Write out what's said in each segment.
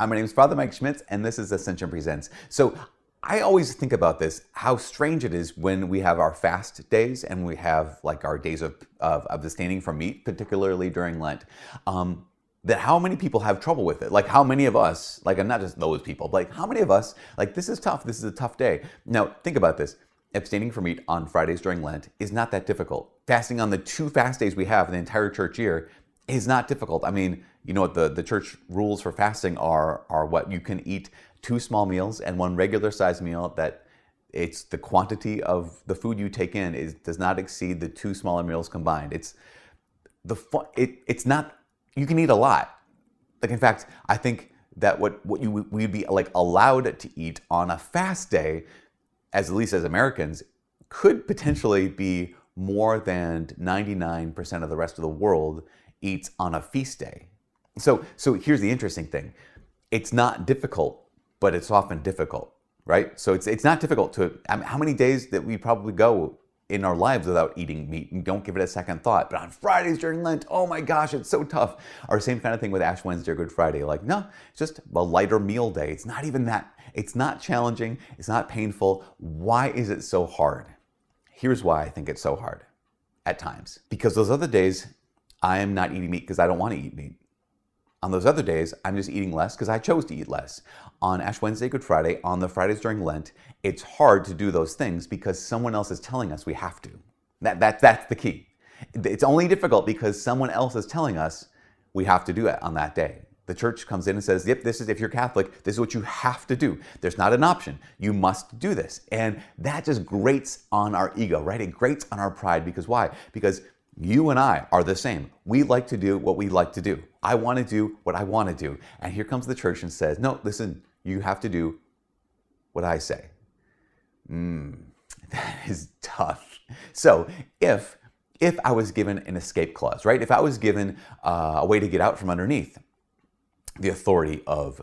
Hi, my name is Father Mike Schmitz, and this is Ascension Presents. So, I always think about this how strange it is when we have our fast days and we have like our days of, of, abstaining from meat, particularly during Lent. Um, that how many people have trouble with it? Like, how many of us, like, I'm not just those people, but like, how many of us, like, this is tough, this is a tough day. Now, think about this abstaining from meat on Fridays during Lent is not that difficult. Fasting on the two fast days we have in the entire church year is not difficult. I mean, you know what the, the church rules for fasting are are what you can eat two small meals and one regular sized meal that it's the quantity of the food you take in is does not exceed the two smaller meals combined. It's the it, it's not you can eat a lot. Like in fact, I think that what what you we'd be like allowed to eat on a fast day, as at least as Americans, could potentially be more than 99% of the rest of the world eats on a feast day. So, so here's the interesting thing. It's not difficult, but it's often difficult, right? So it's, it's not difficult to, I mean, how many days that we probably go in our lives without eating meat and don't give it a second thought. But on Fridays during Lent, oh my gosh, it's so tough. Or same kind of thing with Ash Wednesday or Good Friday. Like, no, it's just a lighter meal day. It's not even that, it's not challenging, it's not painful. Why is it so hard? Here's why I think it's so hard at times. Because those other days, I am not eating meat because I don't want to eat meat. On those other days, I'm just eating less because I chose to eat less. On Ash Wednesday, Good Friday, on the Fridays during Lent, it's hard to do those things because someone else is telling us we have to. That, that, that's the key. It's only difficult because someone else is telling us we have to do it on that day. The church comes in and says, yep, this is, if you're Catholic, this is what you have to do. There's not an option. You must do this. And that just grates on our ego, right? It grates on our pride because why? Because you and I are the same. We like to do what we like to do. I want to do what I want to do. And here comes the church and says, no, listen, you have to do what I say. Hmm, that is tough. So if if I was given an escape clause, right? If I was given uh, a way to get out from underneath the authority of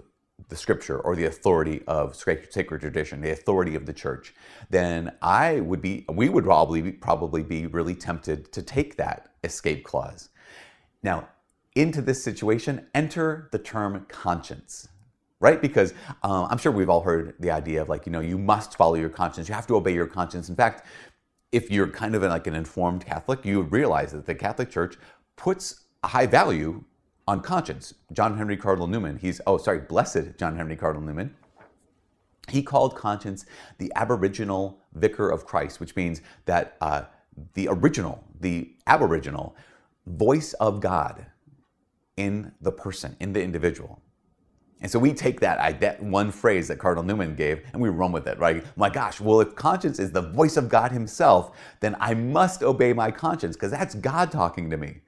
the scripture or the authority of sacred tradition, the authority of the church, then I would be, we would probably be, probably be really tempted to take that escape clause. Now, into this situation, enter the term conscience, right? Because uh, I'm sure we've all heard the idea of like, you know, you must follow your conscience, you have to obey your conscience. In fact, if you're kind of like an informed Catholic, you would realize that the Catholic Church puts a high value on conscience. John Henry Cardinal Newman, he's, oh, sorry, blessed John Henry Cardinal Newman. He called conscience the aboriginal vicar of Christ, which means that uh, the original, the aboriginal voice of God in the person, in the individual. And so we take that, that one phrase that Cardinal Newman gave and we run with it, right? My gosh, well, if conscience is the voice of God Himself, then I must obey my conscience because that's God talking to me.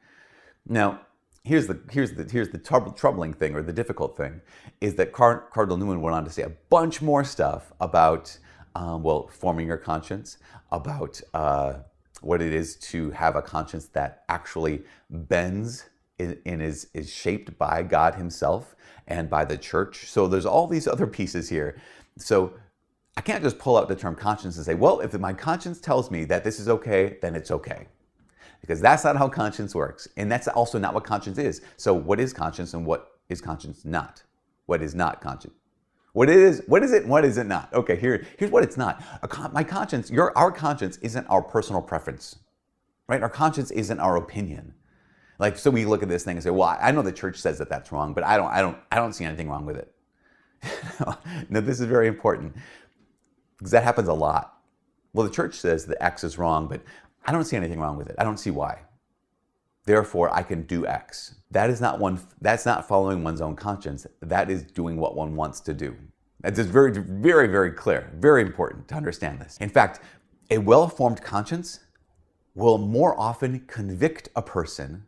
Now, here's the here's the here's the troubling thing or the difficult thing is that Car- Cardinal Newman went on to say a bunch more stuff about um, well forming your conscience, about uh, what it is to have a conscience that actually bends and is is shaped by God Himself and by the Church. So there's all these other pieces here. So I can't just pull out the term conscience and say, well, if my conscience tells me that this is okay, then it's okay because that's not how conscience works. And that's also not what conscience is. So, what is conscience and what is conscience not? What is not conscience? What is what is it? What is it not? Okay, here here's what it's not. Con- my conscience, your our conscience isn't our personal preference, right? Our conscience isn't our opinion. Like so, we look at this thing and say, "Well, I know the church says that that's wrong, but I don't, I don't, I don't see anything wrong with it." now, this is very important because that happens a lot. Well, the church says that X is wrong, but I don't see anything wrong with it. I don't see why. Therefore, I can do X. That is not one. That's not following one's own conscience. That is doing what one wants to do. It's just very, very, very clear. Very important to understand this. In fact, a well-formed conscience will more often convict a person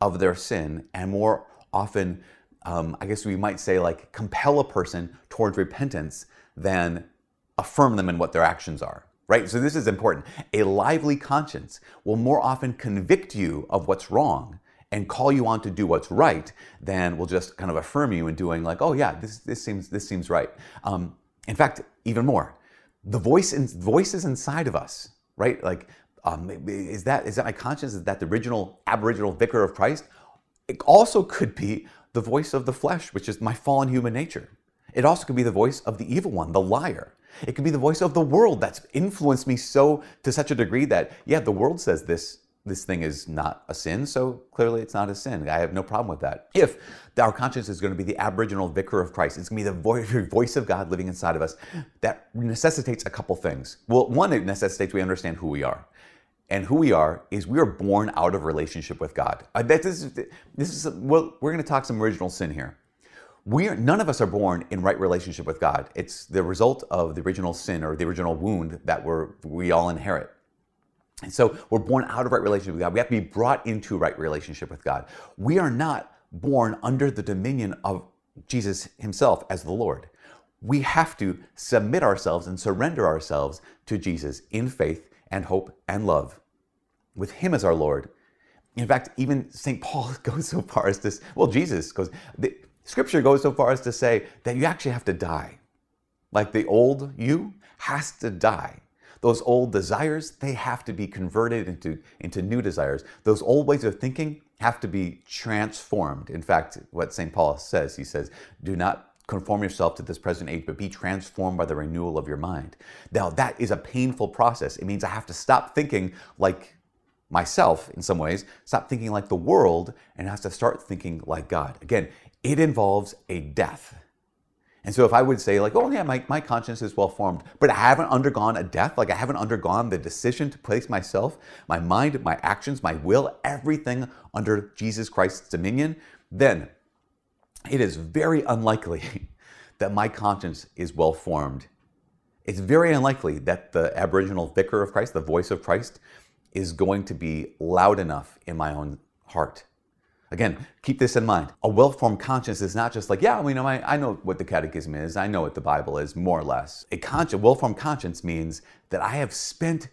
of their sin and more often, um, I guess we might say, like compel a person towards repentance than affirm them in what their actions are right? So this is important. A lively conscience will more often convict you of what's wrong and call you on to do what's right than will just kind of affirm you in doing like, oh yeah, this this seems this seems right. Um, in fact, even more, the voice in, voices inside of us, right? Like, um, is that is that my conscience? Is that the original Aboriginal vicar of Christ? It also could be the voice of the flesh, which is my fallen human nature. It also could be the voice of the evil one, the liar. It could be the voice of the world that's influenced me so to such a degree that, yeah, the world says this this thing is not a sin, so clearly it's not a sin. I have no problem with that. If our conscience is going to be the aboriginal vicar of Christ, it's going to be the voice of God living inside of us, that necessitates a couple things. Well, one, it necessitates we understand who we are. And who we are is we are born out of relationship with God. Uh, this is, this is well, we're going to talk some original sin here. We are, none of us are born in right relationship with God. It's the result of the original sin or the original wound that we're, we all inherit. And so we're born out of right relationship with God. We have to be brought into right relationship with God. We are not born under the dominion of Jesus himself as the Lord. We have to submit ourselves and surrender ourselves to Jesus in faith and hope and love with him as our Lord. In fact, even St. Paul goes so far as to, well, Jesus goes, scripture goes so far as to say that you actually have to die. Like the old you has to die. Those old desires, they have to be converted into, into new desires. Those old ways of thinking have to be transformed. In fact, what St. Paul says, he says, do not conform yourself to this present age, but be transformed by the renewal of your mind. Now, that is a painful process. It means I have to stop thinking like myself in some ways, stop thinking like the world, and has to start thinking like God. Again, it involves a death. And so if I would say like, oh yeah, my, my conscience is well formed, but I haven't undergone a death, like I haven't undergone the decision to place myself, my mind, my actions, my will, everything under Jesus Christ's dominion, then it is very unlikely that my conscience is well formed. It's very unlikely that the Aboriginal vicar of Christ, the voice of Christ, is going to be loud enough in my own heart Again, keep this in mind. A well-formed conscience is not just like, yeah, we know, I, I know what the catechism is, I know what the Bible is, more or less. A conscience, well-formed conscience means that I have spent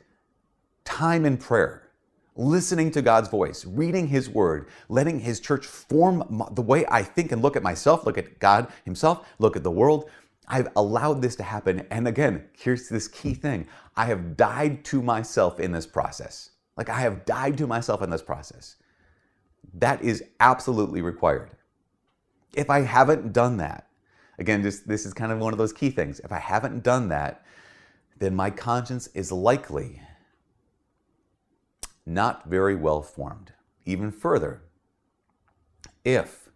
time in prayer, listening to God's voice, reading His Word, letting His church form the way I think and look at myself, look at God Himself, look at the world. I've allowed this to happen. And again, here's this key thing I have died to myself in this process. Like I have died to myself in this process. That is absolutely required. If I haven't done that, again, this is kind of one of those key things. If I haven't done that, then my conscience is likely not very well formed. Even further, if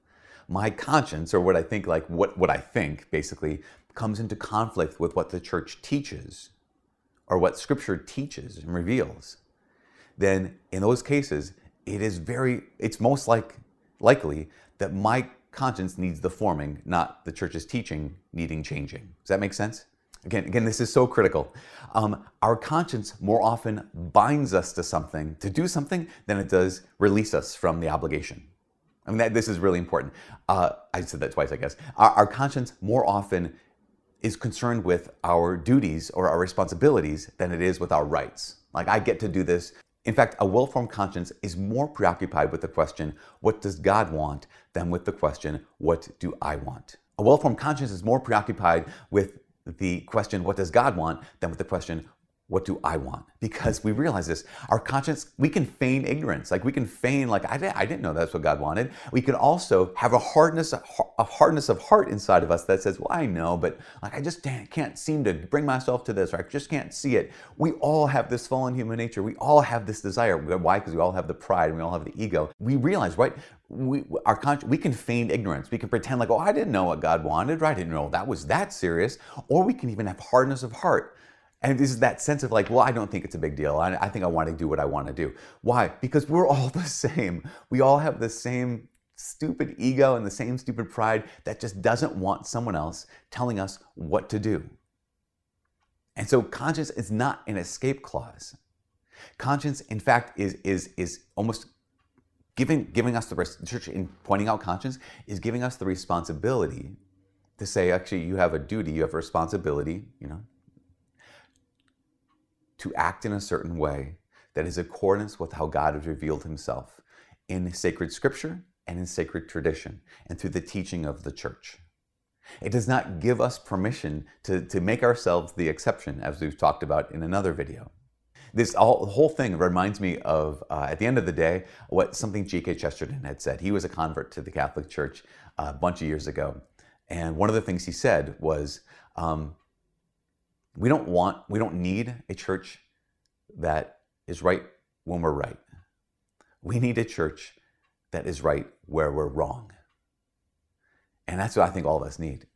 my conscience, or what I think, like what, what I think basically, comes into conflict with what the church teaches or what scripture teaches and reveals, then in those cases, it is very, it's most like likely that my conscience needs the forming, not the church's teaching needing changing. Does that make sense? Again, again, this is so critical. Um, our conscience more often binds us to something, to do something, than it does release us from the obligation. I mean, that, this is really important. Uh, I said that twice, I guess. Our, our conscience more often is concerned with our duties or our responsibilities than it is with our rights. Like, I get to do this in fact, a well formed conscience is more preoccupied with the question, what does God want, than with the question, what do I want? A well formed conscience is more preoccupied with the question, what does God want, than with the question, what do I want? Because we realize this. Our conscience, we can feign ignorance. Like we can feign, like, I, I didn't know that's what God wanted. We can also have a hardness, a hardness of heart inside of us that says, well, I know, but like I just can't seem to bring myself to this, or I just can't see it. We all have this fallen human nature. We all have this desire. Why? Because we all have the pride and we all have the ego. We realize, right? We, our conscience, we can feign ignorance. We can pretend like, oh, I didn't know what God wanted, right? I didn't know that was that serious. Or we can even have hardness of heart and this is that sense of like, well, I don't think it's a big deal. I, I think I want to do what I want to do. Why? Because we're all the same. We all have the same stupid ego and the same stupid pride that just doesn't want someone else telling us what to do. And so conscience is not an escape clause. Conscience, in fact, is, is, is almost giving, giving us the, the church in pointing out conscience is giving us the responsibility to say, actually, you have a duty, you have a responsibility, you know, to act in a certain way that is accordance with how God has revealed himself in sacred scripture and in sacred tradition and through the teaching of the church. It does not give us permission to, to make ourselves the exception, as we've talked about in another video. this all, whole thing reminds me of, uh, at the end of the day, what something G.K. Chesterton had said. He was a convert to the Catholic Church uh, a bunch of years ago. And one of the things he said was, um, we don't want, we don't need a church that is right when we're right. We need a church that is right where we're wrong. And that's what I think all of us need.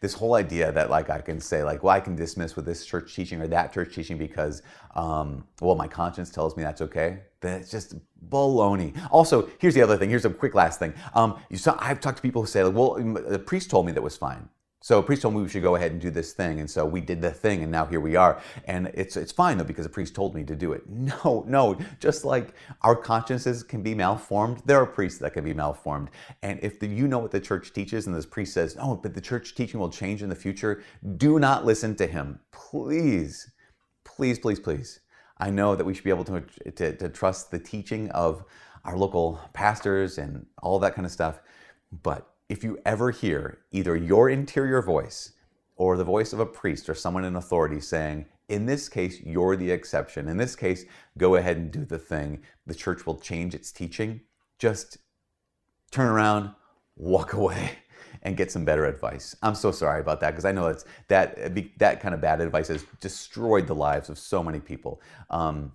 This whole idea that like I can say like, well, I can dismiss with this church teaching or that church teaching because, um, well, my conscience tells me that's okay. That's just baloney. Also, here's the other thing. Here's a quick last thing. Um, you saw, I've talked to people who say like, well, the priest told me that was fine. So a priest told me we should go ahead and do this thing, and so we did the thing, and now here we are. And it's it's fine though because a priest told me to do it. No, no. Just like our consciences can be malformed, there are priests that can be malformed. And if the, you know what the church teaches, and this priest says, "Oh, but the church teaching will change in the future," do not listen to him, please, please, please, please. I know that we should be able to, to, to trust the teaching of our local pastors and all that kind of stuff, but if you ever hear either your interior voice or the voice of a priest or someone in authority saying, in this case, you're the exception. In this case, go ahead and do the thing. The church will change its teaching. Just turn around, walk away, and get some better advice. I'm so sorry about that because I know it's, that that kind of bad advice has destroyed the lives of so many people. Um,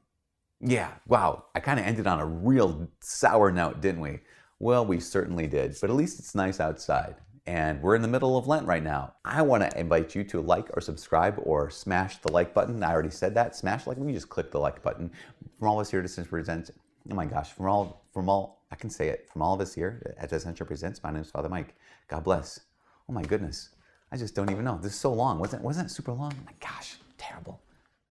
yeah, wow. I kind of ended on a real sour note, didn't we? Well, we certainly did, but at least it's nice outside. And we're in the middle of Lent right now. I want to invite you to like or subscribe or smash the like button. I already said that. Smash like, you just click the like button. From all of us here at Ascension Presents, oh my gosh, from all, from all, I can say it, from all of us here at Ascension Presents, my name is Father Mike. God bless. Oh my goodness. I just don't even know. This is so long. Wasn't, wasn't it super long? Oh my gosh, terrible.